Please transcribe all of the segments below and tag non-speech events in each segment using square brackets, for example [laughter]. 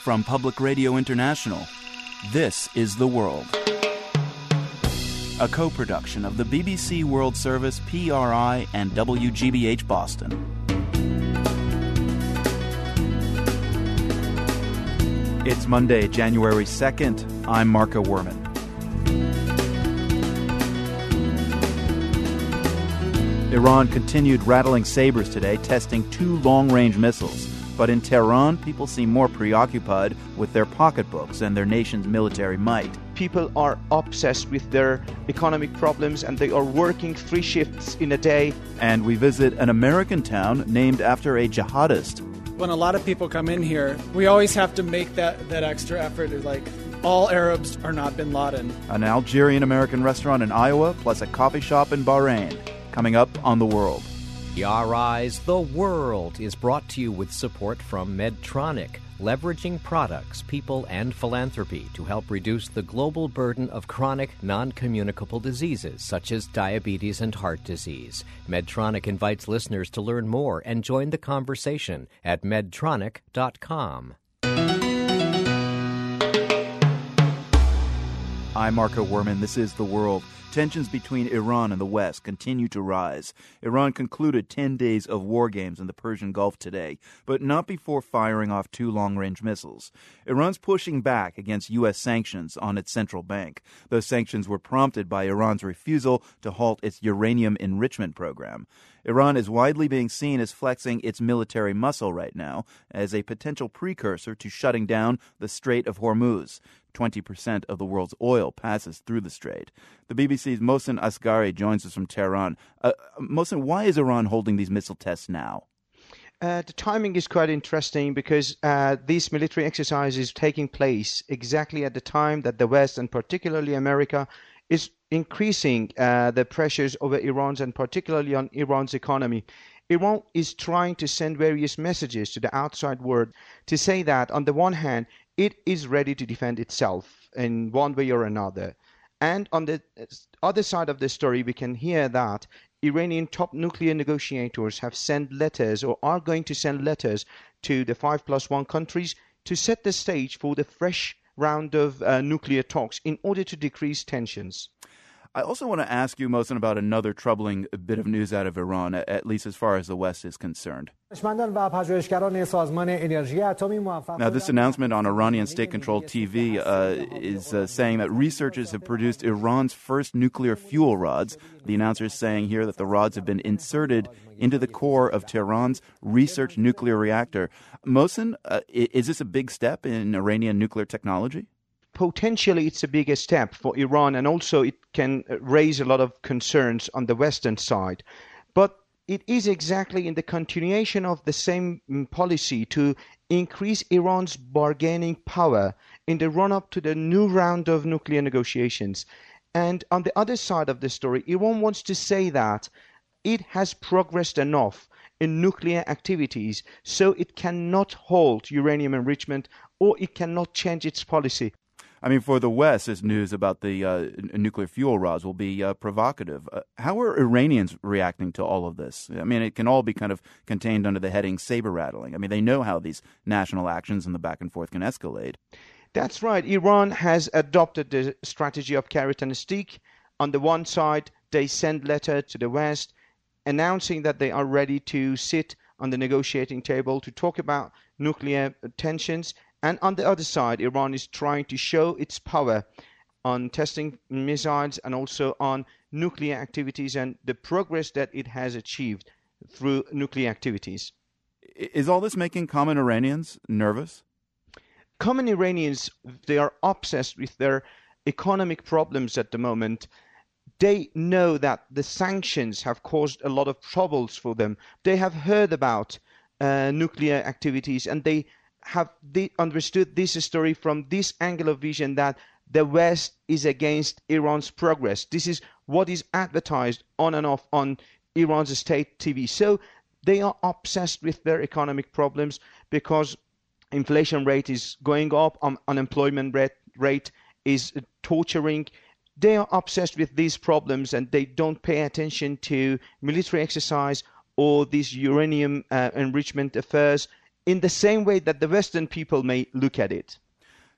From Public Radio International, this is The World. A co production of the BBC World Service, PRI, and WGBH Boston. It's Monday, January 2nd. I'm Marco Werman. Iran continued rattling sabers today, testing two long range missiles. But in Tehran, people seem more preoccupied with their pocketbooks and their nation's military might. People are obsessed with their economic problems and they are working three shifts in a day. And we visit an American town named after a jihadist. When a lot of people come in here, we always have to make that, that extra effort. Like, all Arabs are not bin Laden. An Algerian American restaurant in Iowa, plus a coffee shop in Bahrain coming up on The World. PRI's The World is brought to you with support from Medtronic, leveraging products, people, and philanthropy to help reduce the global burden of chronic, non communicable diseases such as diabetes and heart disease. Medtronic invites listeners to learn more and join the conversation at medtronic.com. I'm Marco Werman. This is The World. Tensions between Iran and the West continue to rise. Iran concluded 10 days of war games in the Persian Gulf today, but not before firing off two long range missiles. Iran's pushing back against U.S. sanctions on its central bank. Those sanctions were prompted by Iran's refusal to halt its uranium enrichment program. Iran is widely being seen as flexing its military muscle right now as a potential precursor to shutting down the Strait of Hormuz. 20% of the world's oil passes through the strait. The BBC's Mohsen Asgari joins us from Tehran. Uh, Mohsen, why is Iran holding these missile tests now? Uh, the timing is quite interesting because uh, this military exercise is taking place exactly at the time that the West and particularly America is increasing uh, the pressures over Iran's and particularly on Iran's economy. Iran is trying to send various messages to the outside world to say that, on the one hand, it is ready to defend itself in one way or another. And on the other side of the story, we can hear that Iranian top nuclear negotiators have sent letters or are going to send letters to the 5 plus 1 countries to set the stage for the fresh round of uh, nuclear talks in order to decrease tensions. I also want to ask you, Mohsen, about another troubling bit of news out of Iran, at least as far as the West is concerned. Now, this announcement on Iranian state controlled TV uh, is uh, saying that researchers have produced Iran's first nuclear fuel rods. The announcer is saying here that the rods have been inserted into the core of Tehran's research nuclear reactor. Mohsen, uh, is this a big step in Iranian nuclear technology? Potentially it's a bigger step for Iran and also it can raise a lot of concerns on the Western side. But it is exactly in the continuation of the same mm, policy to increase Iran's bargaining power in the run up to the new round of nuclear negotiations. And on the other side of the story, Iran wants to say that it has progressed enough in nuclear activities so it cannot halt uranium enrichment or it cannot change its policy. I mean, for the West, this news about the uh, nuclear fuel rods will be uh, provocative. Uh, how are Iranians reacting to all of this? I mean, it can all be kind of contained under the heading saber rattling. I mean, they know how these national actions and the back and forth can escalate. That's right. Iran has adopted the strategy of carrot and stick. On the one side, they send letter to the West announcing that they are ready to sit on the negotiating table to talk about nuclear tensions and on the other side, Iran is trying to show its power on testing missiles and also on nuclear activities and the progress that it has achieved through nuclear activities. Is all this making common Iranians nervous? Common Iranians, they are obsessed with their economic problems at the moment. They know that the sanctions have caused a lot of troubles for them. They have heard about uh, nuclear activities and they have they understood this story from this angle of vision that the West is against Iran's progress. This is what is advertised on and off on Iran's state TV. So they are obsessed with their economic problems because inflation rate is going up, um, unemployment rate, rate is torturing. They are obsessed with these problems and they don't pay attention to military exercise or these uranium uh, enrichment affairs in the same way that the Western people may look at it.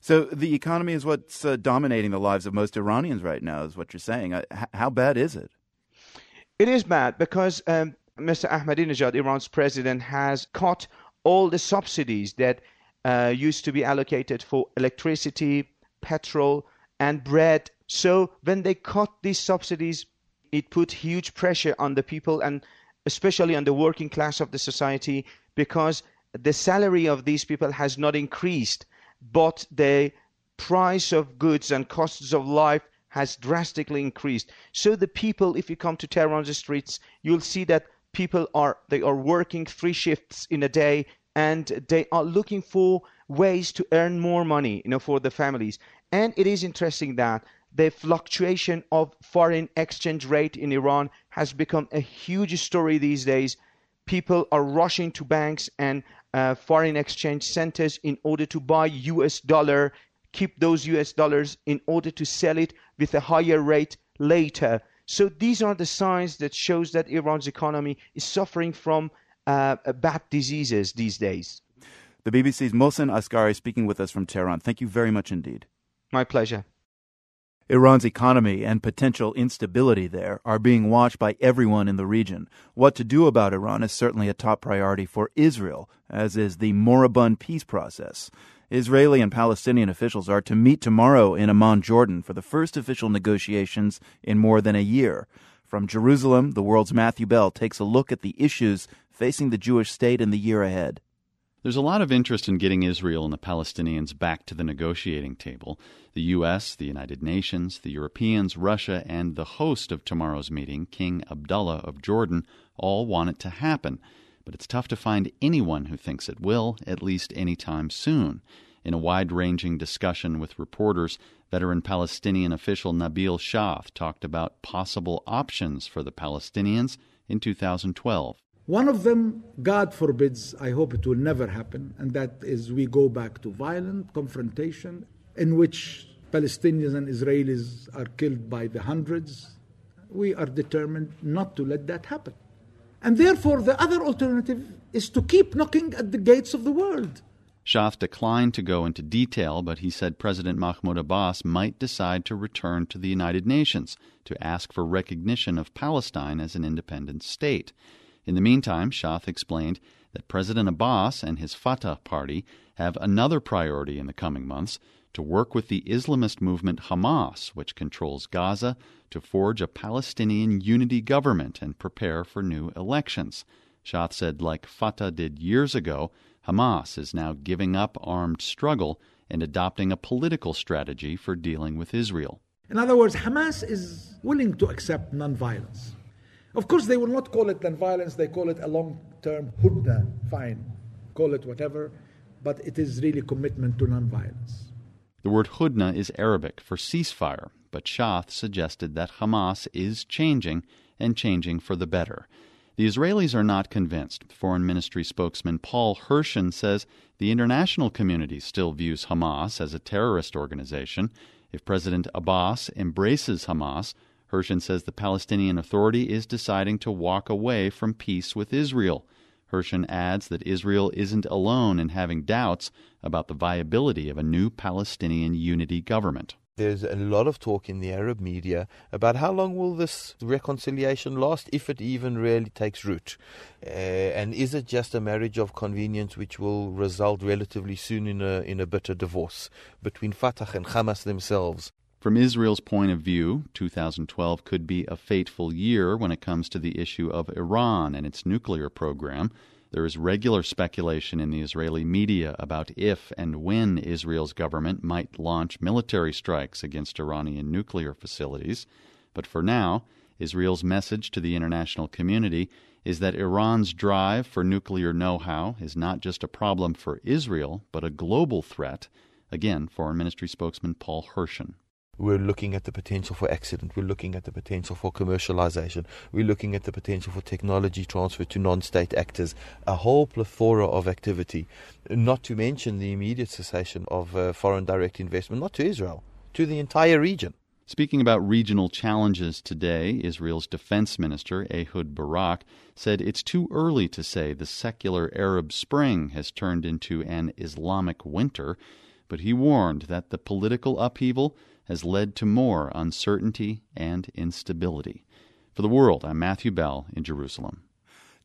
So the economy is what's uh, dominating the lives of most Iranians right now, is what you're saying. Uh, how bad is it? It is bad because um, Mr. Ahmadinejad, Iran's president, has cut all the subsidies that uh, used to be allocated for electricity, petrol, and bread. So when they cut these subsidies, it put huge pressure on the people and especially on the working class of the society because the salary of these people has not increased, but the price of goods and costs of life has drastically increased. So the people, if you come to Tehran's streets, you'll see that people are they are working three shifts in a day and they are looking for ways to earn more money, you know, for the families. And it is interesting that the fluctuation of foreign exchange rate in Iran has become a huge story these days. People are rushing to banks and uh, foreign exchange centers in order to buy US dollar, keep those US dollars in order to sell it with a higher rate later. So these are the signs that shows that Iran's economy is suffering from uh, bad diseases these days. The BBC's Mohsen Asgari speaking with us from Tehran. Thank you very much indeed. My pleasure. Iran's economy and potential instability there are being watched by everyone in the region. What to do about Iran is certainly a top priority for Israel, as is the moribund peace process. Israeli and Palestinian officials are to meet tomorrow in Amman, Jordan, for the first official negotiations in more than a year. From Jerusalem, the world's Matthew Bell takes a look at the issues facing the Jewish state in the year ahead. There's a lot of interest in getting Israel and the Palestinians back to the negotiating table. The U.S., the United Nations, the Europeans, Russia, and the host of tomorrow's meeting, King Abdullah of Jordan, all want it to happen. But it's tough to find anyone who thinks it will, at least any time soon. In a wide ranging discussion with reporters, veteran Palestinian official Nabil Shath talked about possible options for the Palestinians in 2012. One of them, God forbids, I hope it will never happen, and that is we go back to violent confrontation in which Palestinians and Israelis are killed by the hundreds. We are determined not to let that happen. And therefore, the other alternative is to keep knocking at the gates of the world. Shath declined to go into detail, but he said President Mahmoud Abbas might decide to return to the United Nations to ask for recognition of Palestine as an independent state. In the meantime, Shath explained that President Abbas and his Fatah party have another priority in the coming months to work with the Islamist movement Hamas, which controls Gaza, to forge a Palestinian unity government and prepare for new elections. Shath said, like Fatah did years ago, Hamas is now giving up armed struggle and adopting a political strategy for dealing with Israel. In other words, Hamas is willing to accept nonviolence. Of course, they will not call it nonviolence, they call it a long term hudna, fine, call it whatever, but it is really commitment to nonviolence. The word hudna is Arabic for ceasefire, but Shath suggested that Hamas is changing and changing for the better. The Israelis are not convinced. Foreign Ministry spokesman Paul Hirschson says the international community still views Hamas as a terrorist organization. If President Abbas embraces Hamas, Hirschson says the Palestinian Authority is deciding to walk away from peace with Israel. Hirschson adds that Israel isn't alone in having doubts about the viability of a new Palestinian unity government. There's a lot of talk in the Arab media about how long will this reconciliation last, if it even really takes root. Uh, and is it just a marriage of convenience which will result relatively soon in a, in a bitter divorce between Fatah and Hamas themselves? From Israel's point of view, 2012 could be a fateful year when it comes to the issue of Iran and its nuclear program. There is regular speculation in the Israeli media about if and when Israel's government might launch military strikes against Iranian nuclear facilities. But for now, Israel's message to the international community is that Iran's drive for nuclear know how is not just a problem for Israel, but a global threat. Again, Foreign Ministry spokesman Paul Hirschson. We're looking at the potential for accident. We're looking at the potential for commercialization. We're looking at the potential for technology transfer to non state actors. A whole plethora of activity, not to mention the immediate cessation of uh, foreign direct investment, not to Israel, to the entire region. Speaking about regional challenges today, Israel's defense minister, Ehud Barak, said it's too early to say the secular Arab Spring has turned into an Islamic winter, but he warned that the political upheaval has led to more uncertainty and instability. For the world, I'm Matthew Bell in Jerusalem.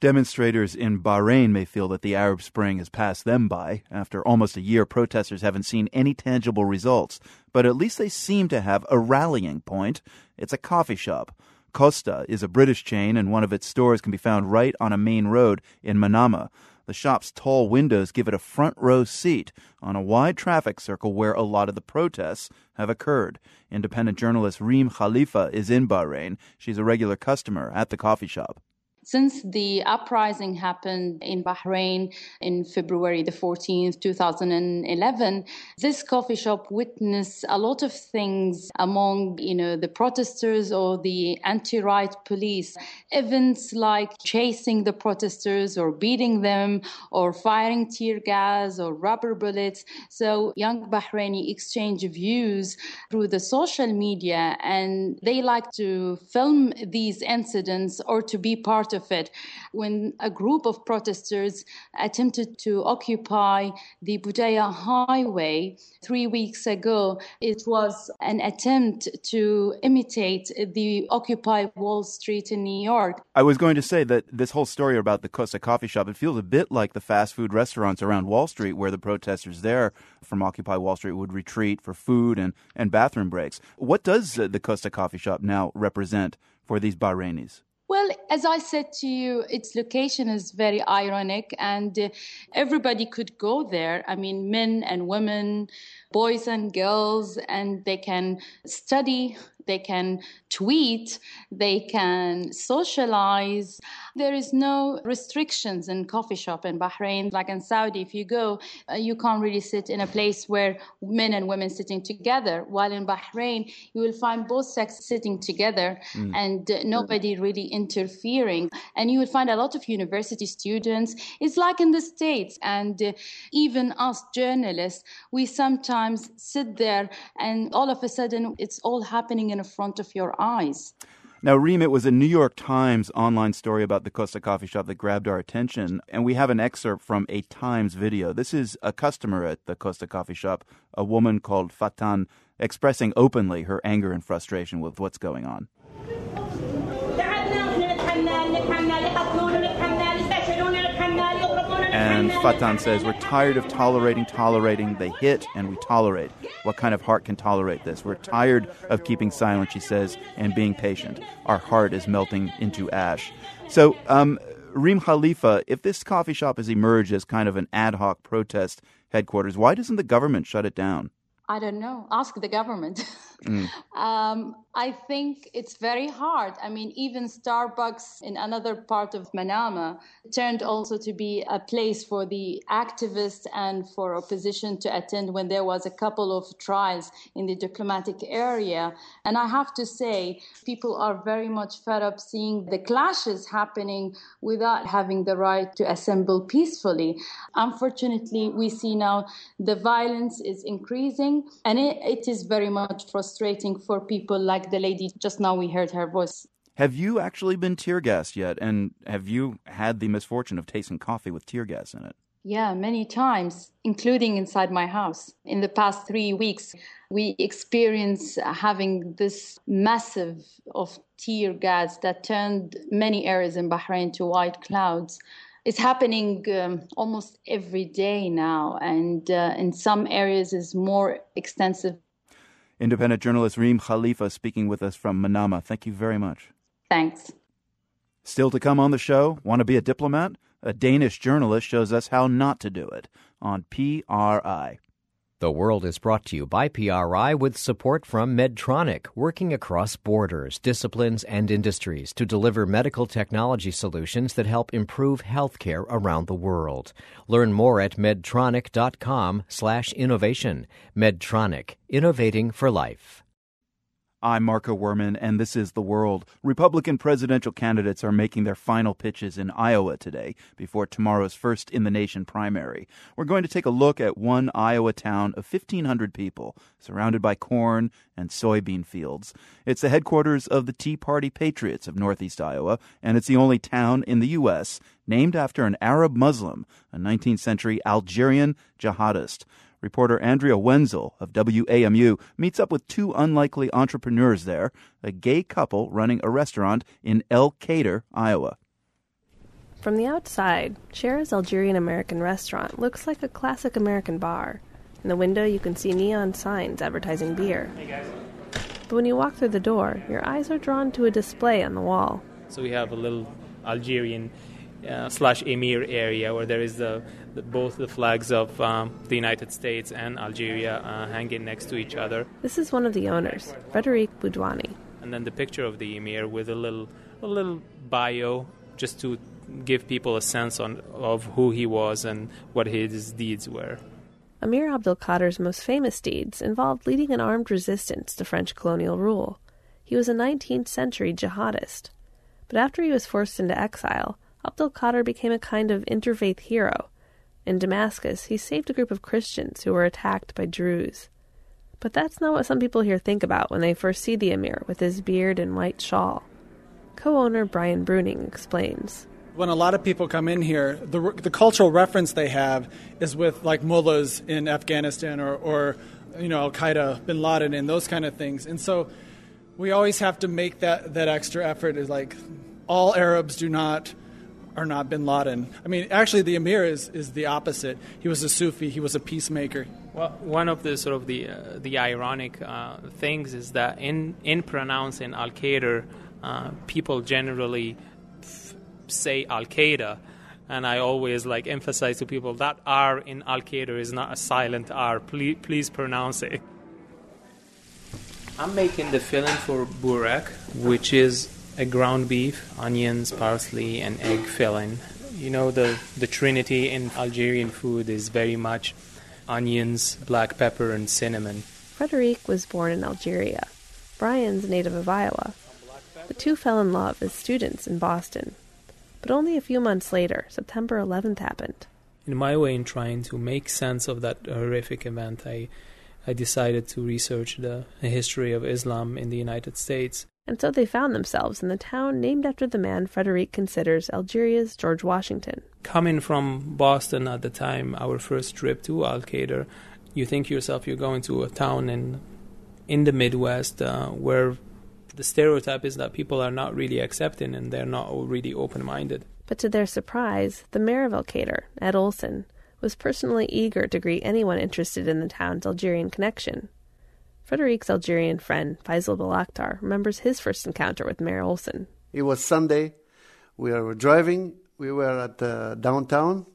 Demonstrators in Bahrain may feel that the Arab Spring has passed them by. After almost a year, protesters haven't seen any tangible results, but at least they seem to have a rallying point. It's a coffee shop. Costa is a British chain, and one of its stores can be found right on a main road in Manama. The shop's tall windows give it a front row seat on a wide traffic circle where a lot of the protests have occurred. Independent journalist Reem Khalifa is in Bahrain. She's a regular customer at the coffee shop. Since the uprising happened in Bahrain in February the 14th, 2011, this coffee shop witnessed a lot of things among, you know, the protesters or the anti-right police. Events like chasing the protesters or beating them or firing tear gas or rubber bullets. So young Bahraini exchange views through the social media and they like to film these incidents or to be part of of it. When a group of protesters attempted to occupy the Budaya Highway three weeks ago, it was an attempt to imitate the Occupy Wall Street in New York. I was going to say that this whole story about the Costa coffee shop, it feels a bit like the fast food restaurants around Wall Street where the protesters there from Occupy Wall Street would retreat for food and, and bathroom breaks. What does uh, the Costa coffee shop now represent for these Bahrainis? Well, as I said to you, its location is very ironic, and uh, everybody could go there. I mean, men and women, boys and girls, and they can study, they can tweet, they can socialize. There is no restrictions in coffee shop in Bahrain. Like in Saudi, if you go, uh, you can't really sit in a place where men and women sitting together. While in Bahrain, you will find both sexes sitting together mm. and uh, nobody really interfering. And you will find a lot of university students. It's like in the States. And uh, even us journalists, we sometimes sit there and all of a sudden it's all happening in front of your eyes. Now, Reem, it was a New York Times online story about the Costa Coffee Shop that grabbed our attention, and we have an excerpt from a Times video. This is a customer at the Costa Coffee Shop, a woman called Fatan, expressing openly her anger and frustration with what's going on. And Fatan says, We're tired of tolerating, tolerating. They hit and we tolerate. What kind of heart can tolerate this? We're tired of keeping silent, she says, and being patient. Our heart is melting into ash. So, um, Reem Khalifa, if this coffee shop has emerged as kind of an ad hoc protest headquarters, why doesn't the government shut it down? I don't know. Ask the government. [laughs] Mm. um, I think it's very hard. I mean, even Starbucks in another part of Manama turned also to be a place for the activists and for opposition to attend when there was a couple of trials in the diplomatic area. And I have to say, people are very much fed up seeing the clashes happening without having the right to assemble peacefully. Unfortunately, we see now the violence is increasing and it, it is very much frustrating frustrating for people like the lady just now we heard her voice. Have you actually been tear gassed yet? And have you had the misfortune of tasting coffee with tear gas in it? Yeah, many times, including inside my house. In the past three weeks, we experienced having this massive of tear gas that turned many areas in Bahrain to white clouds. It's happening um, almost every day now, and uh, in some areas is more extensive Independent journalist Reem Khalifa speaking with us from Manama. Thank you very much. Thanks. Still to come on the show, want to be a diplomat? A Danish journalist shows us how not to do it on PRI. The World is brought to you by PRI with support from Medtronic, working across borders, disciplines, and industries to deliver medical technology solutions that help improve healthcare around the world. Learn more at medtronic.com/innovation. Medtronic, innovating for life. I'm Marco Werman, and this is The World. Republican presidential candidates are making their final pitches in Iowa today before tomorrow's first in the nation primary. We're going to take a look at one Iowa town of 1,500 people, surrounded by corn and soybean fields. It's the headquarters of the Tea Party Patriots of Northeast Iowa, and it's the only town in the U.S. named after an Arab Muslim, a 19th century Algerian jihadist. Reporter Andrea Wenzel of WAMU meets up with two unlikely entrepreneurs there, a gay couple running a restaurant in El Elkader, Iowa. From the outside, Schera's Algerian American restaurant looks like a classic American bar. In the window, you can see neon signs advertising beer. But when you walk through the door, your eyes are drawn to a display on the wall. So we have a little Algerian uh, slash Emir area where there is the, the both the flags of um, the United States and Algeria uh, hanging next to each other. This is one of the owners, Frederic Boudouani. And then the picture of the Emir with a little a little bio just to give people a sense on of who he was and what his deeds were. Emir Abdelkader's most famous deeds involved leading an armed resistance to French colonial rule. He was a 19th century jihadist. But after he was forced into exile, Abdelkader became a kind of interfaith hero. In Damascus, he saved a group of Christians who were attacked by Druze. But that's not what some people here think about when they first see the emir with his beard and white shawl. Co owner Brian Bruening explains. When a lot of people come in here, the, the cultural reference they have is with like mullahs in Afghanistan or, or you know, Al Qaeda, bin Laden, and those kind of things. And so we always have to make that, that extra effort is like all Arabs do not are not bin Laden. I mean, actually, the emir is, is the opposite. He was a Sufi, he was a peacemaker. Well, one of the sort of the uh, the ironic uh, things is that in in pronouncing Al Qaeda, uh, people generally f- say Al Qaeda, and I always like emphasize to people that R in Al Qaeda is not a silent R. Please, please pronounce it. I'm making the filling for burek, which is a ground beef, onions, parsley, and egg filling. You know, the, the trinity in Algerian food is very much onions, black pepper, and cinnamon. Frederic was born in Algeria. Brian's native of Iowa. The two fell in love as students in Boston. But only a few months later, September 11th happened. In my way, in trying to make sense of that horrific event, I, I decided to research the history of Islam in the United States and so they found themselves in the town named after the man Frederic considers Algeria's George Washington. Coming from Boston at the time, our first trip to Elkader, you think yourself you're going to a town in in the Midwest uh, where the stereotype is that people are not really accepting and they're not really open-minded. But to their surprise, the mayor of Elkader, Ed Olson, was personally eager to greet anyone interested in the town's Algerian connection. Frederic's Algerian friend, Faisal Balakhtar, remembers his first encounter with Mayor Olson. It was Sunday. We were driving. We were at the downtown.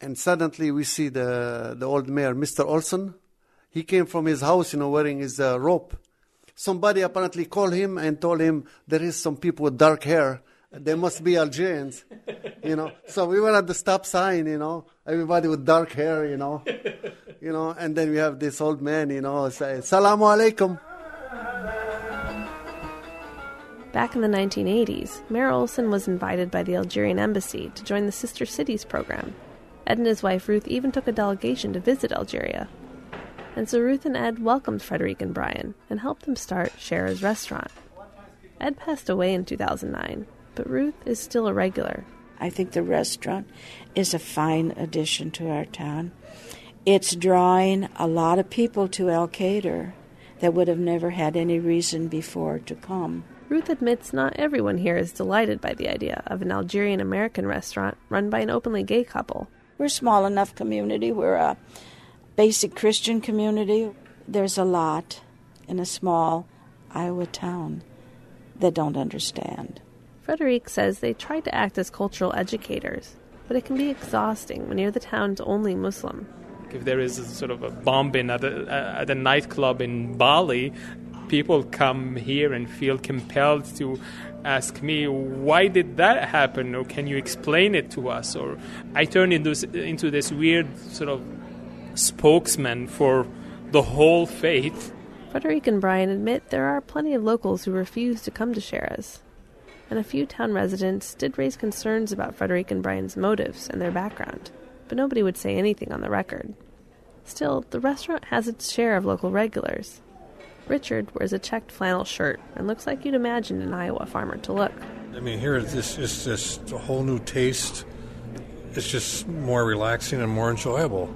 And suddenly we see the, the old mayor, Mr. Olson. He came from his house, you know, wearing his uh, robe. Somebody apparently called him and told him there is some people with dark hair. They must be Algerians, [laughs] you know. So we were at the stop sign, you know, everybody with dark hair, you know you know, and then we have this old man, you know, say, Salamu alaikum. Back in the 1980s, Mayor Olson was invited by the Algerian embassy to join the Sister Cities program. Ed and his wife Ruth even took a delegation to visit Algeria. And so Ruth and Ed welcomed Frederic and Brian and helped them start Schera's restaurant. Ed passed away in 2009, but Ruth is still a regular. I think the restaurant is a fine addition to our town. It's drawing a lot of people to El Elkader that would have never had any reason before to come. Ruth admits not everyone here is delighted by the idea of an Algerian American restaurant run by an openly gay couple. We're a small enough community. We're a basic Christian community. There's a lot in a small Iowa town that don't understand. Frederic says they try to act as cultural educators, but it can be exhausting when you're the town's only Muslim if there is a sort of a bombing at a, uh, at a nightclub in Bali, people come here and feel compelled to ask me why did that happen? Or can you explain it to us? Or i turn into, into this weird sort of spokesman for the whole faith. Frederic and Brian admit there are plenty of locals who refuse to come to Schera's, and a few town residents did raise concerns about Frederic and Brian's motives and their background, but nobody would say anything on the record. Still, the restaurant has its share of local regulars. Richard wears a checked flannel shirt and looks like you'd imagine an Iowa farmer to look. I mean, here it's just, it's just a whole new taste. It's just more relaxing and more enjoyable.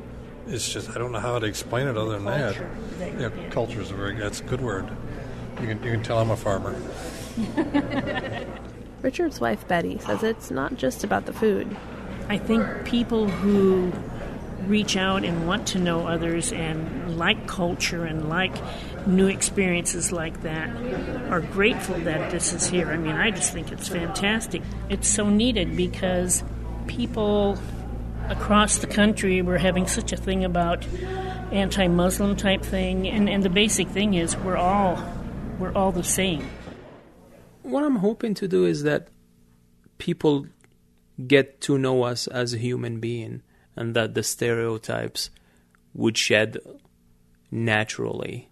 It's just I don't know how to explain it other than Culture. that. Yeah, culture is a very that's a good word. You can you can tell I'm a farmer. [laughs] Richard's wife Betty says it's not just about the food. I think people who reach out and want to know others and like culture and like new experiences like that are grateful that this is here. I mean, I just think it's fantastic. It's so needed because people across the country were having such a thing about anti-Muslim type thing, and, and the basic thing is we're all we're all the same. What I'm hoping to do is that people get to know us as a human being and that the stereotypes would shed naturally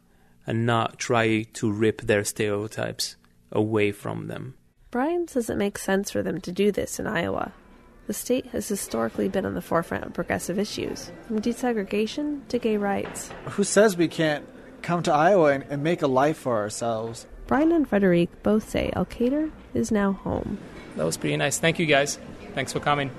and not try to rip their stereotypes away from them. Brian says it makes sense for them to do this in Iowa. The state has historically been on the forefront of progressive issues, from desegregation to gay rights. Who says we can't come to Iowa and, and make a life for ourselves? Brian and Frederic both say Elkader is now home. That was pretty nice. Thank you guys. Thanks for coming.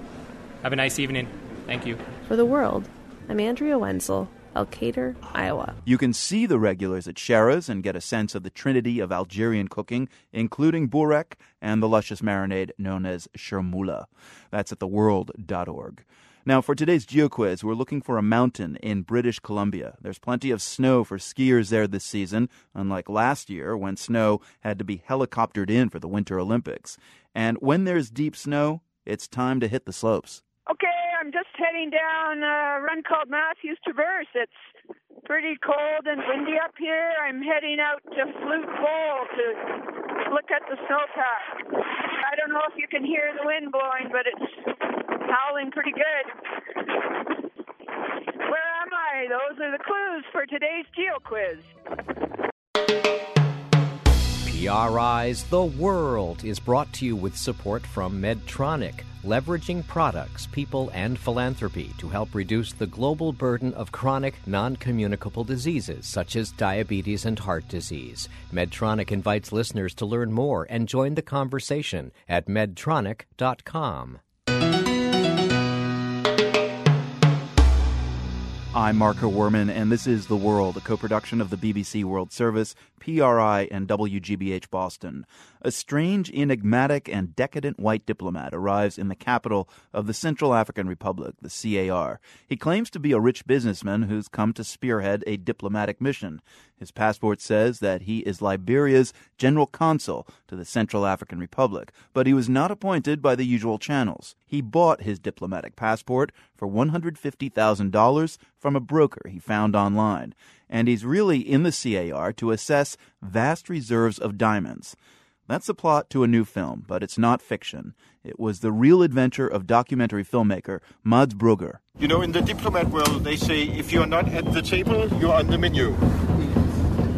Have a nice evening. Thank you. For the world, I'm Andrea Wenzel, Elkader, Iowa. You can see the regulars at Schera's and get a sense of the trinity of Algerian cooking, including burek and the luscious marinade known as chermoula. That's at theworld.org. Now, for today's GeoQuiz, we're looking for a mountain in British Columbia. There's plenty of snow for skiers there this season, unlike last year when snow had to be helicoptered in for the Winter Olympics. And when there's deep snow, it's time to hit the slopes. Okay, I'm just heading down a run called Matthews Traverse. It's pretty cold and windy up here. I'm heading out to Flute Bowl to look at the snowpack. I don't know if you can hear the wind blowing, but it's howling pretty good. Where am I? Those are the clues for today's Geo Quiz. PRI's The World is brought to you with support from Medtronic, leveraging products, people, and philanthropy to help reduce the global burden of chronic, non communicable diseases such as diabetes and heart disease. Medtronic invites listeners to learn more and join the conversation at medtronic.com. I'm Marco Werman, and this is The World, a co production of the BBC World Service, PRI, and WGBH Boston. A strange, enigmatic, and decadent white diplomat arrives in the capital of the Central African Republic, the CAR. He claims to be a rich businessman who's come to spearhead a diplomatic mission. His passport says that he is Liberia's general consul to the Central African Republic, but he was not appointed by the usual channels. He bought his diplomatic passport for $150,000 from a broker he found online, and he's really in the CAR to assess vast reserves of diamonds. That's the plot to a new film, but it's not fiction. It was the real adventure of documentary filmmaker Mads Brugger. You know, in the diplomat world, they say if you're not at the table, you're on the menu.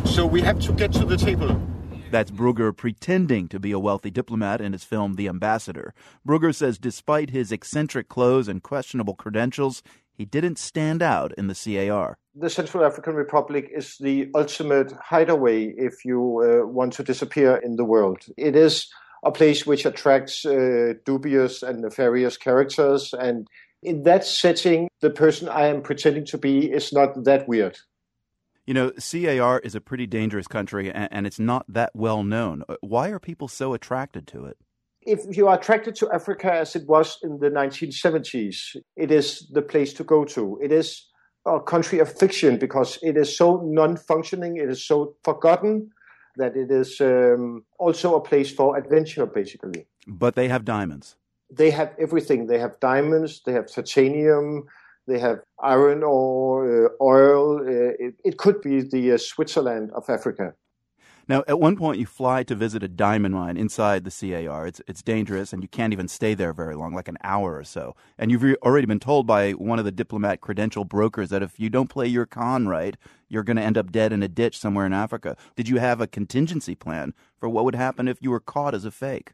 So we have to get to the table. That's Brugger pretending to be a wealthy diplomat in his film The Ambassador. Brugger says despite his eccentric clothes and questionable credentials, he didn't stand out in the CAR. The Central African Republic is the ultimate hideaway if you uh, want to disappear in the world. It is a place which attracts uh, dubious and nefarious characters, and in that setting, the person I am pretending to be is not that weird. You know, CAR is a pretty dangerous country and, and it's not that well known. Uh, why are people so attracted to it? If you are attracted to Africa as it was in the 1970s, it is the place to go to. It is a country of fiction because it is so non functioning, it is so forgotten that it is um, also a place for adventure, basically. But they have diamonds. They have everything. They have diamonds, they have titanium, they have iron ore, uh, oil. Uh, it, it, could be the uh, Switzerland of Africa. Now, at one point, you fly to visit a diamond mine inside the CAR. It's it's dangerous, and you can't even stay there very long, like an hour or so. And you've re- already been told by one of the diplomat credential brokers that if you don't play your con right, you're going to end up dead in a ditch somewhere in Africa. Did you have a contingency plan for what would happen if you were caught as a fake?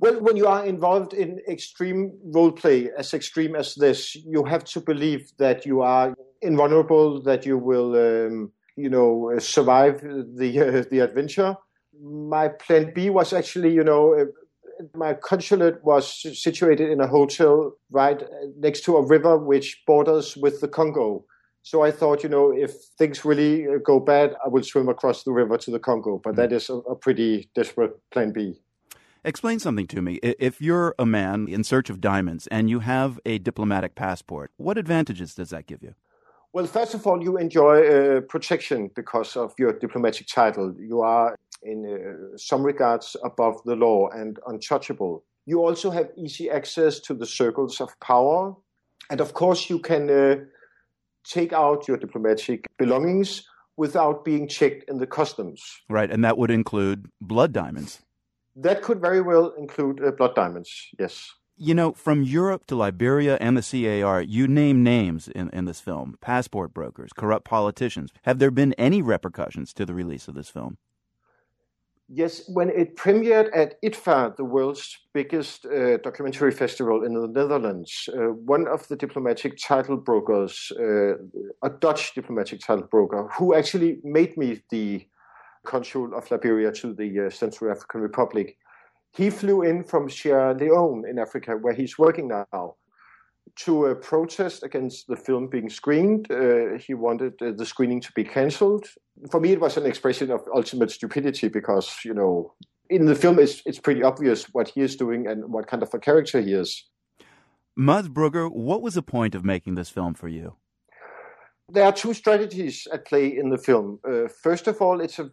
Well, when you are involved in extreme role play, as extreme as this, you have to believe that you are invulnerable, that you will. Um, you know, survive the uh, the adventure. My plan B was actually, you know, uh, my consulate was situated in a hotel right next to a river which borders with the Congo. So I thought, you know, if things really uh, go bad, I will swim across the river to the Congo. But that is a, a pretty desperate plan B. Explain something to me. If you're a man in search of diamonds and you have a diplomatic passport, what advantages does that give you? Well, first of all, you enjoy uh, protection because of your diplomatic title. You are, in uh, some regards, above the law and untouchable. You also have easy access to the circles of power. And of course, you can uh, take out your diplomatic belongings without being checked in the customs. Right, and that would include blood diamonds. That could very well include uh, blood diamonds, yes. You know, from Europe to Liberia and the CAR, you name names in, in this film passport brokers, corrupt politicians. Have there been any repercussions to the release of this film? Yes, when it premiered at IDFA, the world's biggest uh, documentary festival in the Netherlands, uh, one of the diplomatic title brokers, uh, a Dutch diplomatic title broker, who actually made me the consul of Liberia to the uh, Central African Republic, he flew in from Sierra Leone in Africa, where he's working now, to uh, protest against the film being screened. Uh, he wanted uh, the screening to be cancelled. For me, it was an expression of ultimate stupidity because, you know, in the film, it's, it's pretty obvious what he is doing and what kind of a character he is. Mads Brugger, what was the point of making this film for you? There are two strategies at play in the film. Uh, first of all, it's a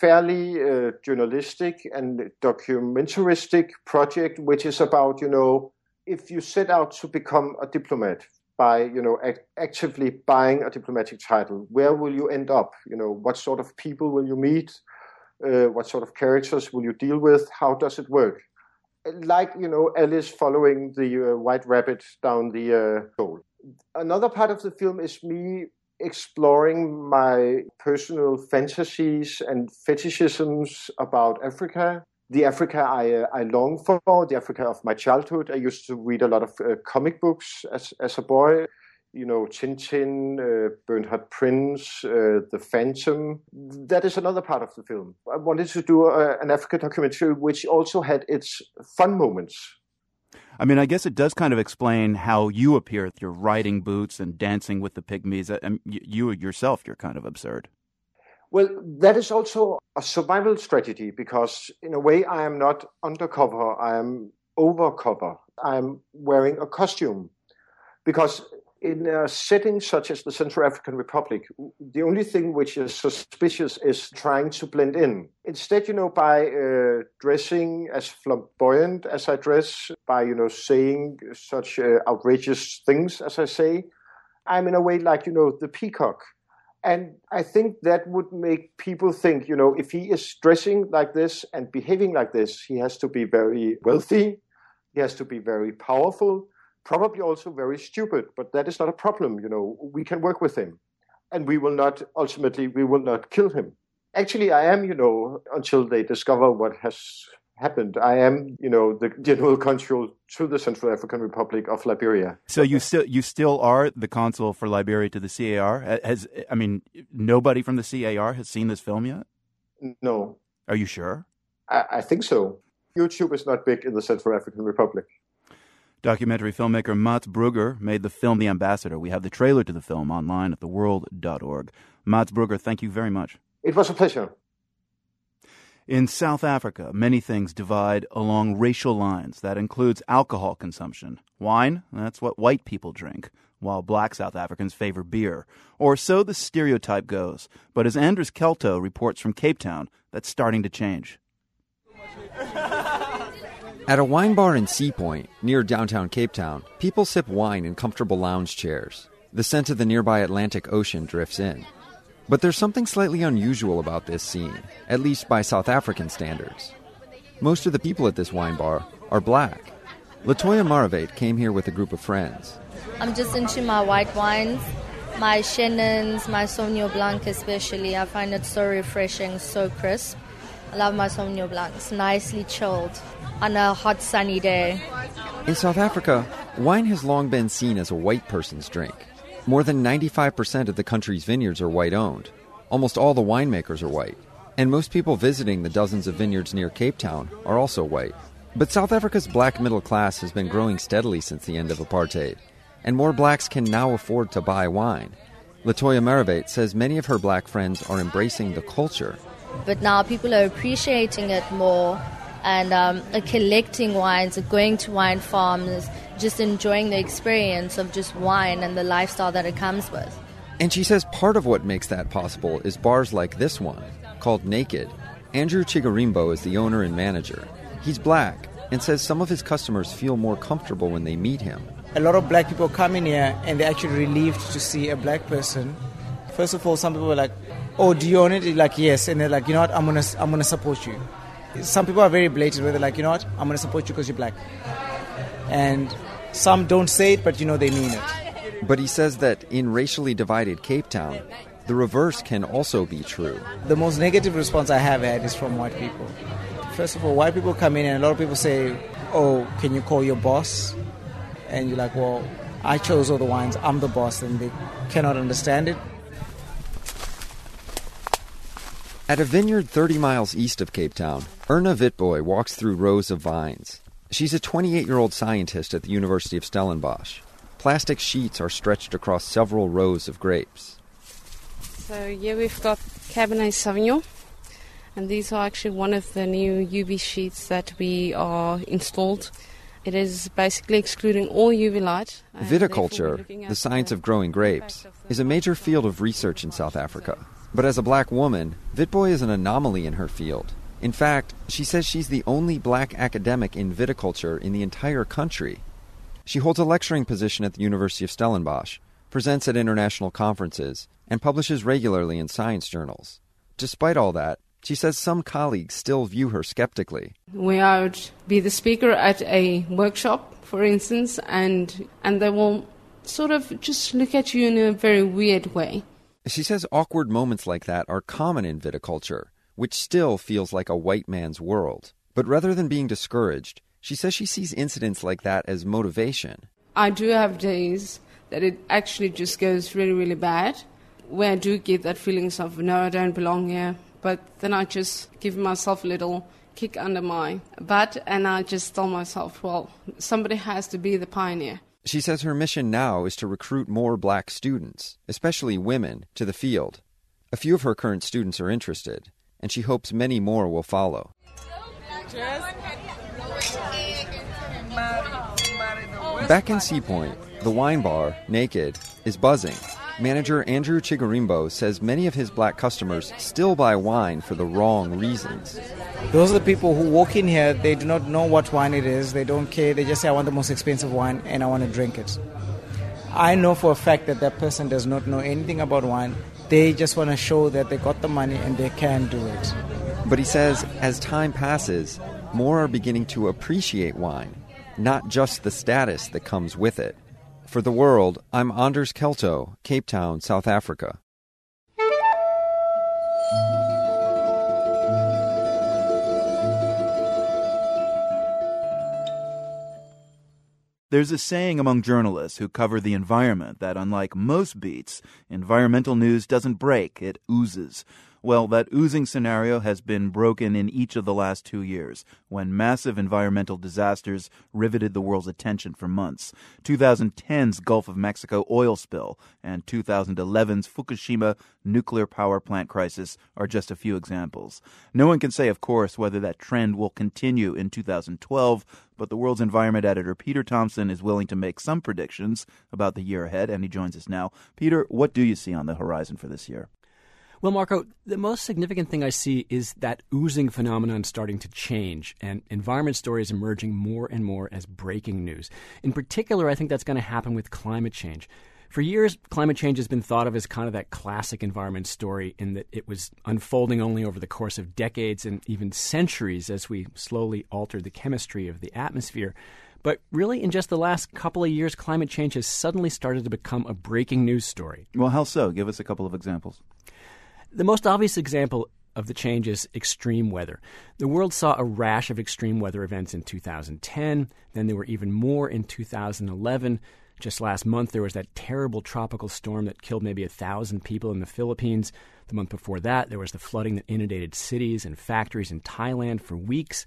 fairly uh, journalistic and documentaristic project, which is about, you know, if you set out to become a diplomat by, you know, act- actively buying a diplomatic title, where will you end up? You know, what sort of people will you meet? Uh, what sort of characters will you deal with? How does it work? Like, you know, Alice following the uh, white rabbit down the uh, hole. Another part of the film is me exploring my personal fantasies and fetishisms about Africa. The Africa I, uh, I long for, the Africa of my childhood. I used to read a lot of uh, comic books as, as a boy. You know, Tintin, uh, Bernhard Prinz, uh, The Phantom. That is another part of the film. I wanted to do a, uh, an Africa documentary which also had its fun moments I mean, I guess it does kind of explain how you appear with your riding boots and dancing with the pygmies. And you yourself, you're kind of absurd. Well, that is also a survival strategy because, in a way, I am not undercover, I am overcover. I'm wearing a costume because in a setting such as the Central African Republic, the only thing which is suspicious is trying to blend in. Instead, you know, by uh, dressing as flamboyant as I dress, by, you know, saying such uh, outrageous things as I say, I'm in a way like, you know, the peacock. And I think that would make people think, you know, if he is dressing like this and behaving like this, he has to be very wealthy, he has to be very powerful, probably also very stupid, but that is not a problem. You know, we can work with him, and we will not ultimately we will not kill him. Actually, I am, you know, until they discover what has happened. I am, you know, the general consul to the Central African Republic of Liberia. So you still you still are the consul for Liberia to the CAR. Has I mean, nobody from the CAR has seen this film yet. No. Are you sure? I, I think so. YouTube is not big in the Central African Republic. Documentary filmmaker Mads Brugger made the film The Ambassador. We have the trailer to the film online at theworld.org. Mads Brugger, thank you very much. It was a pleasure. In South Africa, many things divide along racial lines. That includes alcohol consumption. Wine, that's what white people drink, while black South Africans favor beer. Or so the stereotype goes. But as Anders Kelto reports from Cape Town, that's starting to change. [laughs] At a wine bar in Sea Point, near downtown Cape Town, people sip wine in comfortable lounge chairs. The scent of the nearby Atlantic Ocean drifts in. But there's something slightly unusual about this scene, at least by South African standards. Most of the people at this wine bar are black. Latoya Maravate came here with a group of friends. I'm just into my white wines, my Chenins, my Sauvignon Blanc especially. I find it so refreshing, so crisp. I love my Sauvignon Blancs, nicely chilled on a hot sunny day. In South Africa, wine has long been seen as a white person's drink. More than 95% of the country's vineyards are white owned. Almost all the winemakers are white. And most people visiting the dozens of vineyards near Cape Town are also white. But South Africa's black middle class has been growing steadily since the end of apartheid, and more blacks can now afford to buy wine. Latoya Maravate says many of her black friends are embracing the culture. But now people are appreciating it more and um, collecting wines, going to wine farms, just enjoying the experience of just wine and the lifestyle that it comes with. And she says part of what makes that possible is bars like this one, called Naked. Andrew Chigarimbo is the owner and manager. He's black and says some of his customers feel more comfortable when they meet him. A lot of black people come in here and they're actually relieved to see a black person. First of all, some people are like, "Oh, do you own it?" like, "Yes," and they're like, "You know what? I'm gonna, I'm gonna support you." Some people are very blatant, where they're like, "You know what? I'm gonna support you because you're black," and some don't say it, but you know they mean it. But he says that in racially divided Cape Town, the reverse can also be true. The most negative response I have had is from white people. First of all, white people come in and a lot of people say, Oh, can you call your boss? And you're like, Well, I chose all the wines, I'm the boss, and they cannot understand it. At a vineyard 30 miles east of Cape Town, Erna Witbooi walks through rows of vines. She's a 28 year old scientist at the University of Stellenbosch. Plastic sheets are stretched across several rows of grapes. So, here we've got Cabernet Sauvignon, and these are actually one of the new UV sheets that we are installed. It is basically excluding all UV light. Viticulture, the science of growing grapes, is a major field of research in South Africa. But as a black woman, Witbooi is an anomaly in her field. In fact, she says she's the only black academic in viticulture in the entire country. She holds a lecturing position at the University of Stellenbosch, presents at international conferences, and publishes regularly in science journals. Despite all that, she says some colleagues still view her skeptically. We would be the speaker at a workshop, for instance, and and they will sort of just look at you in a very weird way. She says awkward moments like that are common in viticulture, which still feels like a white man's world. But rather than being discouraged, she says she sees incidents like that as motivation. I do have days that it actually just goes really, really bad, where I do get that feelings of, no, I don't belong here. But then I just give myself a little kick under my butt and I just tell myself, well, somebody has to be the pioneer. She says her mission now is to recruit more black students, especially women, to the field. A few of her current students are interested, and she hopes many more will follow. Back in Sea Point, the wine bar, Naked, is buzzing. Manager Andrew Chigarimbo says many of his black customers still buy wine for the wrong reasons. Those are the people who walk in here, they do not know what wine it is, they don't care, they just say, I want the most expensive wine and I want to drink it. I know for a fact that that person does not know anything about wine. They just want to show that they got the money and they can do it. But he says as time passes, more are beginning to appreciate wine, not just the status that comes with it. For the world, I'm Anders Kelto, Cape Town, South Africa. There's a saying among journalists who cover the environment that, unlike most beats, environmental news doesn't break, it oozes. Well, that oozing scenario has been broken in each of the last two years, when massive environmental disasters riveted the world's attention for months. 2010's Gulf of Mexico oil spill and 2011's Fukushima nuclear power plant crisis are just a few examples. No one can say, of course, whether that trend will continue in 2012, but the world's environment editor Peter Thompson, is willing to make some predictions about the year ahead, and he joins us now. Peter, what do you see on the horizon for this year? Well, Marco, the most significant thing I see is that oozing phenomenon starting to change and environment stories emerging more and more as breaking news. In particular, I think that's going to happen with climate change. For years, climate change has been thought of as kind of that classic environment story in that it was unfolding only over the course of decades and even centuries as we slowly altered the chemistry of the atmosphere. But really, in just the last couple of years, climate change has suddenly started to become a breaking news story. Well, how so? Give us a couple of examples. The most obvious example of the change is extreme weather. The world saw a rash of extreme weather events in 2010, then there were even more in 2011. Just last month, there was that terrible tropical storm that killed maybe a thousand people in the Philippines. The month before that, there was the flooding that inundated cities and factories in Thailand for weeks.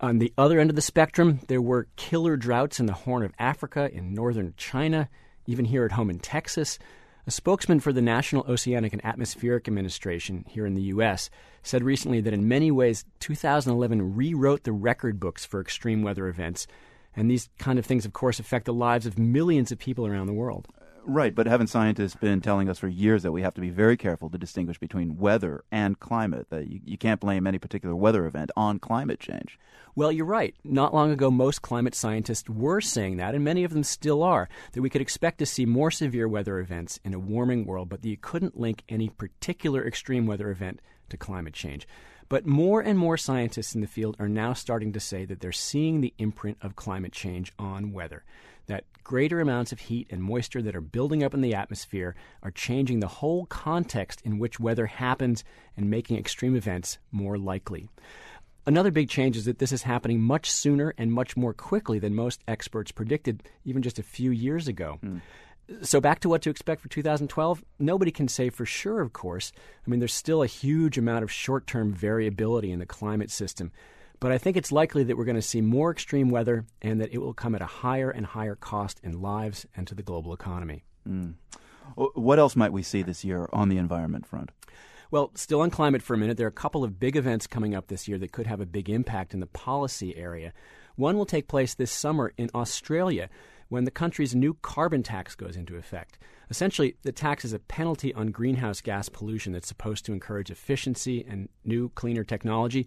On the other end of the spectrum, there were killer droughts in the Horn of Africa, in northern China, even here at home in Texas. A spokesman for the National Oceanic and Atmospheric Administration here in the U.S. said recently that in many ways, 2011 rewrote the record books for extreme weather events and these kind of things, of course, affect the lives of millions of people around the world. Right, but haven't scientists been telling us for years that we have to be very careful to distinguish between weather and climate? That you, you, can't blame any particular weather event on climate change. Well, you're right. Not long ago, most climate scientists were saying that, and many of them still are, that we could expect to see more severe weather events in a warming world, but that you couldn't link any particular extreme weather event to climate change. But more and more scientists in the field are now starting to say that they're seeing the imprint of climate change on weather. That greater amounts of heat and moisture that are building up in the atmosphere are changing the whole context in which weather happens and making extreme events more likely. Another big change is that this is happening much sooner and much more quickly than most experts predicted even just a few years ago. Mm. So, back to what to expect for 2012, nobody can say for sure, of course. I mean, there's still a huge amount of short term variability in the climate system. But I think it's likely that we're going to see more extreme weather and that it will come at a higher and higher cost in lives and to the global economy. Mm. What else might we see this year on the environment front? Well, still on climate for a minute, there are a couple of big events coming up this year that could have a big impact in the policy area. One will take place this summer in Australia when the country's new carbon tax goes into effect. Essentially, the tax is a penalty on greenhouse gas pollution that's supposed to encourage efficiency and new, cleaner technology.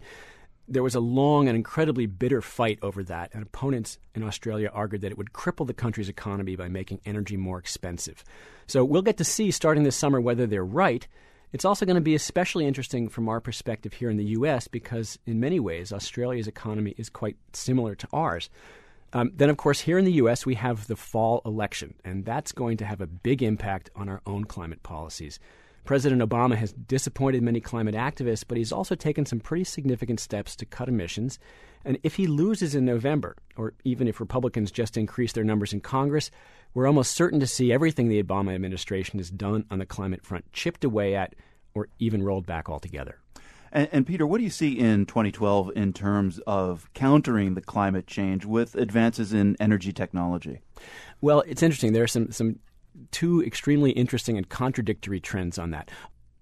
There was a long and incredibly bitter fight over that, and opponents in Australia argued that it would cripple the country's economy by making energy more expensive. So we'll get to see starting this summer whether they're right. It's also going to be especially interesting from our perspective here in the U.S. because, in many ways, Australia's economy is quite similar to ours. Um, then, of course, here in the U.S., we have the fall election, and that's going to have a big impact on our own climate policies. President Obama has disappointed many climate activists, but he's also taken some pretty significant steps to cut emissions. And if he loses in November, or even if Republicans just increase their numbers in Congress, we're almost certain to see everything the Obama administration has done on the climate front chipped away at or even rolled back altogether. And, and, Peter, what do you see in 2012 in terms of countering the climate change with advances in energy technology? Well, it's interesting. There are some, some two extremely interesting and contradictory trends on that.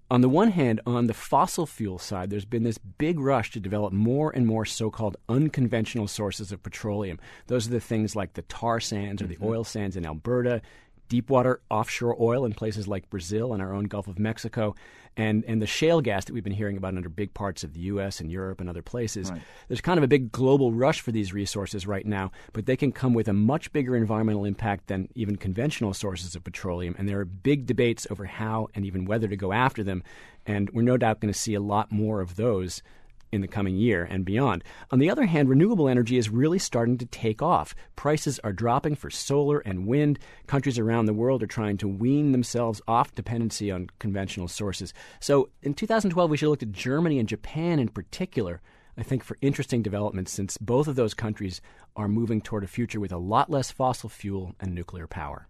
On the one hand, on the fossil fuel side, there's been this big rush to develop more and more so called unconventional sources of petroleum. Those are the things like the tar sands or the mm-hmm. oil sands in Alberta, deepwater offshore oil in places like Brazil and our own Gulf of Mexico, and, and the shale gas that we've been hearing about under big parts of the U.S. and Europe and other places. Right. There's kind of a big global rush for these resources right now, but they can come with a much bigger environmental impact than even conventional sources of petroleum. And there are big debates over how and even whether to go after them. And we're no doubt going to see a lot more of those in the coming year and beyond. On the other hand, renewable energy is really starting to take off. Prices are dropping for solar and wind. Countries around the world are trying to wean themselves off dependency on conventional sources. So in 2012, we should look at Germany and Japan in particular. I think for interesting developments since both of those countries are moving toward a future with a lot less fossil fuel and nuclear power.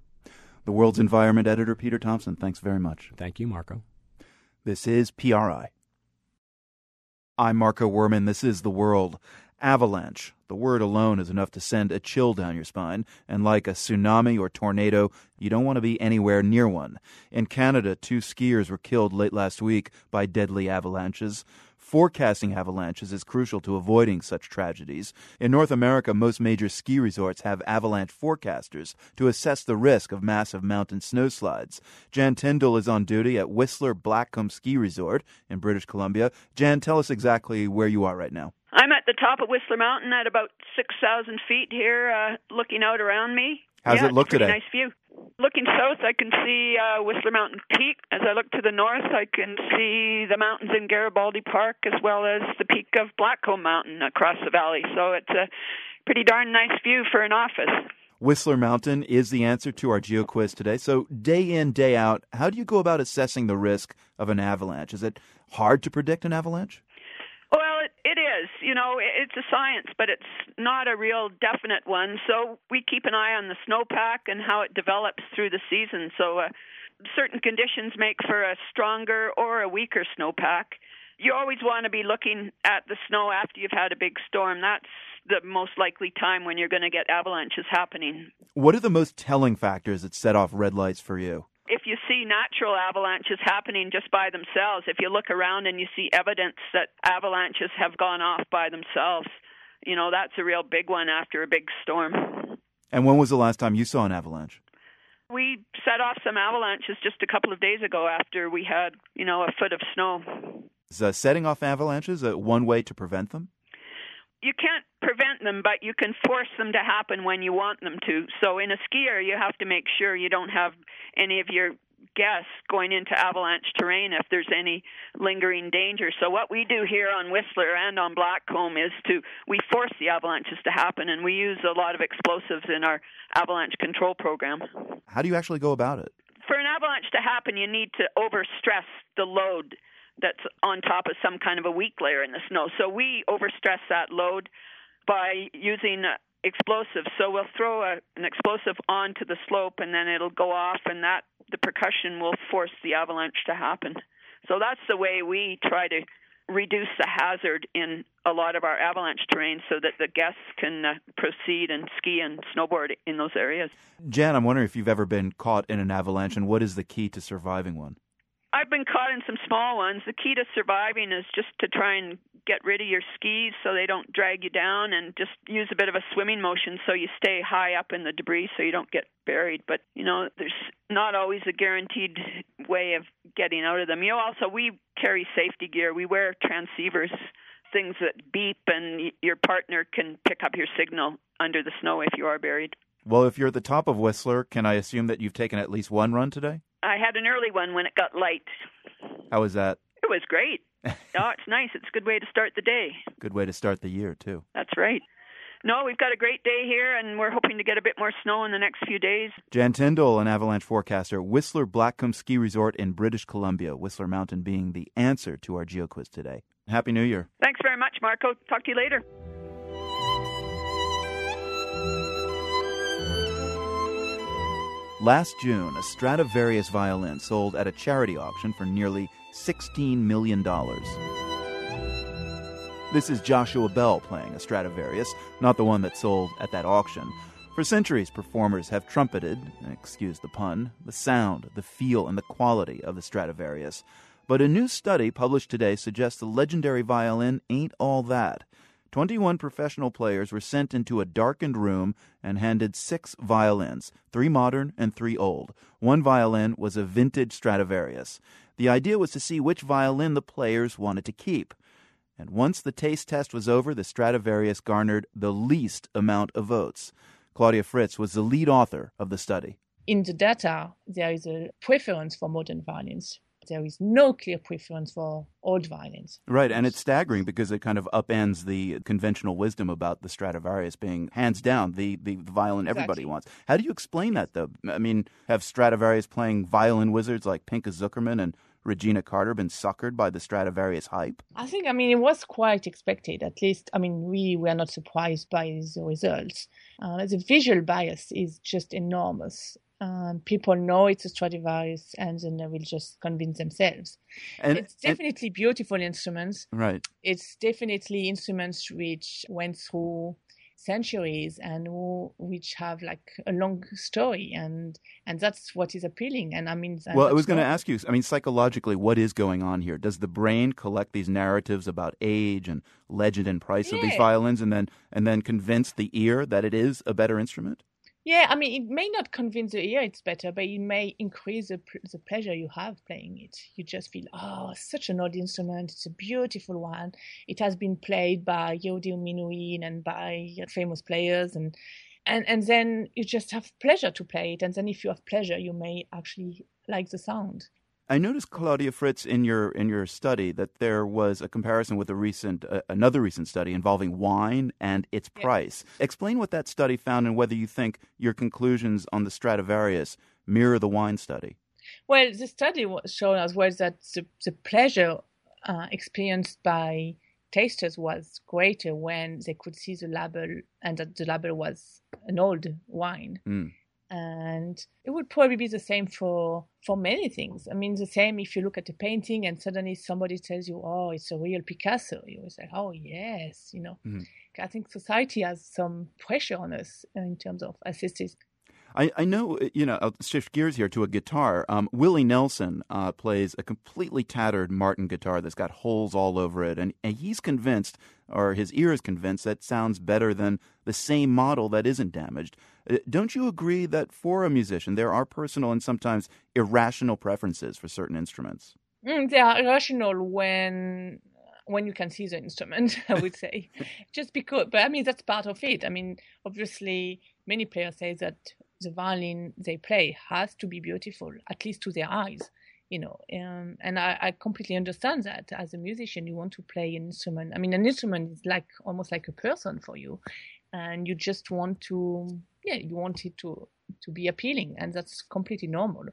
The World's Environment Editor, Peter Thompson, thanks very much. Thank you, Marco. This is PRI. I'm Marco Werman. This is The World. Avalanche. The word alone is enough to send a chill down your spine, and like a tsunami or tornado, you don't want to be anywhere near one. In Canada, two skiers were killed late last week by deadly avalanches. Forecasting avalanches is crucial to avoiding such tragedies. In North America, most major ski resorts have avalanche forecasters to assess the risk of massive mountain snowslides. Jan Tyndall is on duty at Whistler Blackcomb Ski Resort in British Columbia. Jan, tell us exactly where you are right now. I'm at the top of Whistler Mountain at about 6,000 feet here, uh, looking out around me. How's yeah, it look today? Nice view. Looking south, I can see uh, Whistler Mountain Peak. As I look to the north, I can see the mountains in Garibaldi Park as well as the peak of Blackcomb Mountain across the valley. So it's a pretty darn nice view for an office. Whistler Mountain is the answer to our geo quiz today. So, day in, day out, how do you go about assessing the risk of an avalanche? Is it hard to predict an avalanche? It is. You know, it's a science, but it's not a real definite one. So we keep an eye on the snowpack and how it develops through the season. So uh, certain conditions make for a stronger or a weaker snowpack. You always want to be looking at the snow after you've had a big storm. That's the most likely time when you're going to get avalanches happening. What are the most telling factors that set off red lights for you? If you see natural avalanches happening just by themselves, if you look around and you see evidence that avalanches have gone off by themselves, you know, that's a real big one after a big storm. And when was the last time you saw an avalanche? We set off some avalanches just a couple of days ago after we had, you know, a foot of snow. Is uh, setting off avalanches uh, one way to prevent them? You can't prevent them, but you can force them to happen when you want them to. So in a skier, you have to make sure you don't have any of your guests going into avalanche terrain if there's any lingering danger. So what we do here on Whistler and on Blackcomb is to we force the avalanches to happen and we use a lot of explosives in our avalanche control program. How do you actually go about it? For an avalanche to happen, you need to overstress the load that's on top of some kind of a weak layer in the snow. So we overstress that load by using explosives. So we'll throw a, an explosive onto the slope and then it'll go off and that the percussion will force the avalanche to happen. So that's the way we try to reduce the hazard in a lot of our avalanche terrain so that the guests can uh, proceed and ski and snowboard in those areas. Jan, I'm wondering if you've ever been caught in an avalanche and what is the key to surviving one? I've been caught in some small ones. The key to surviving is just to try and get rid of your skis so they don't drag you down and just use a bit of a swimming motion so you stay high up in the debris so you don't get buried. But, you know, there's not always a guaranteed way of getting out of them. You know, also, we carry safety gear. We wear transceivers, things that beep, and your partner can pick up your signal under the snow if you are buried. Well, if you're at the top of Whistler, can I assume that you've taken at least one run today? I had an early one when it got light. How was that? It was great. [laughs] oh, it's nice. It's a good way to start the day. Good way to start the year, too. That's right. No, we've got a great day here, and we're hoping to get a bit more snow in the next few days. Jan Tyndall, an avalanche forecaster, Whistler Blackcomb Ski Resort in British Columbia, Whistler Mountain being the answer to our geo quiz today. Happy New Year. Thanks very much, Marco. Talk to you later. Last June, a Stradivarius violin sold at a charity auction for nearly $16 million. This is Joshua Bell playing a Stradivarius, not the one that sold at that auction. For centuries, performers have trumpeted, excuse the pun, the sound, the feel, and the quality of the Stradivarius. But a new study published today suggests the legendary violin ain't all that. 21 professional players were sent into a darkened room and handed six violins, three modern and three old. One violin was a vintage Stradivarius. The idea was to see which violin the players wanted to keep. And once the taste test was over, the Stradivarius garnered the least amount of votes. Claudia Fritz was the lead author of the study. In the data, there is a preference for modern violins there is no clear preference for old violins. Right, and it's staggering because it kind of upends the conventional wisdom about the Stradivarius being hands down the, the violin exactly. everybody wants. How do you explain that, though? I mean, have Stradivarius playing violin wizards like Pinchas Zukerman and Regina Carter been suckered by the Stradivarius hype? I think, I mean, it was quite expected. At least, I mean, we were not surprised by the results. Uh, the visual bias is just enormous um, people know it's a Stradivarius and then they will just convince themselves. And it's definitely and, beautiful instruments. Right. It's definitely instruments which went through centuries and who, which have like a long story and and that's what is appealing and i mean well i was going to ask you i mean psychologically what is going on here does the brain collect these narratives about age and legend and price yeah. of these violins and then and then convince the ear that it is a better instrument yeah, I mean, it may not convince the ear it's better, but it may increase the, the pleasure you have playing it. You just feel, oh, such an odd instrument. It's a beautiful one. It has been played by Yehudi Menuhin and by famous players, and and and then you just have pleasure to play it and then if you have pleasure you may actually like the sound I noticed Claudia Fritz in your in your study that there was a comparison with a recent uh, another recent study involving wine and its price. Yeah. Explain what that study found and whether you think your conclusions on the Stradivarius mirror the wine study. Well, the study showed us was that the, the pleasure uh, experienced by tasters was greater when they could see the label and that the label was an old wine. Mm and it would probably be the same for for many things i mean the same if you look at a painting and suddenly somebody tells you oh it's a real picasso you will say oh yes you know mm-hmm. i think society has some pressure on us in terms of aesthetics I, I know, you know, I'll shift gears here to a guitar. Um, Willie Nelson uh, plays a completely tattered Martin guitar that's got holes all over it, and, and he's convinced, or his ear is convinced, that sounds better than the same model that isn't damaged. Uh, don't you agree that for a musician, there are personal and sometimes irrational preferences for certain instruments? Mm, they are irrational when when you can see the instrument, [laughs] I would say, [laughs] just because. But I mean, that's part of it. I mean, obviously, many players say that the violin they play has to be beautiful, at least to their eyes, you know. Um, and I, I, completely understand that. As a musician, you want to play an instrument. I mean, an instrument is like almost like a person for you, and you just want to, yeah, you want it to to be appealing, and that's completely normal.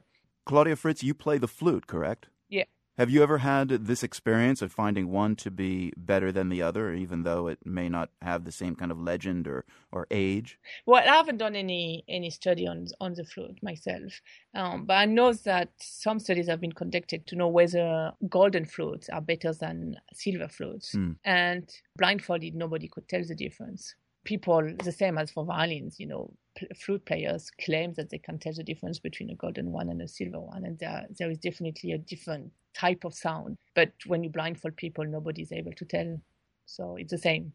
Claudia Fritz, you play the flute, correct? Yeah. Have you ever had this experience of finding one to be better than the other, even though it may not have the same kind of legend or, or age? Well, I haven't done any any study on on the flute myself, um, but I know that some studies have been conducted to know whether golden flutes are better than silver flutes, mm. and blindfolded, nobody could tell the difference people the same as for violins you know flute players claim that they can tell the difference between a golden one and a silver one and there, there is definitely a different type of sound. But when you blindfold people nobody's able to tell. So it's the same.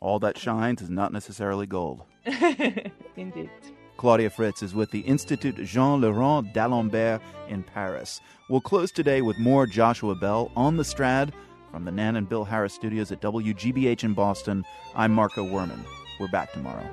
All that shines is not necessarily gold. [laughs] Indeed. Claudia Fritz is with the Institut Jean le Rond d'Alembert in Paris. We'll close today with more Joshua Bell on the Strad from the Nan and Bill Harris studios at WGBH in Boston. I'm Marco Werman. We're back tomorrow.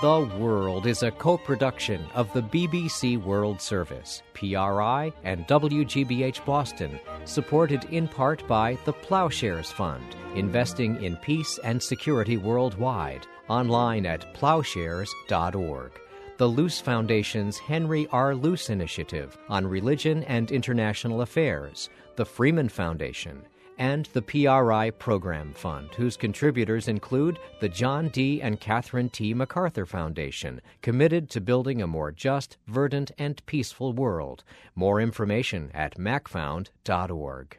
The World is a co production of the BBC World Service, PRI, and WGBH Boston, supported in part by the Ploughshares Fund, investing in peace and security worldwide, online at ploughshares.org the Luce Foundation's Henry R. Luce Initiative on Religion and International Affairs, the Freeman Foundation, and the PRI Program Fund, whose contributors include the John D. and Catherine T. MacArthur Foundation, committed to building a more just, verdant, and peaceful world. More information at macfound.org.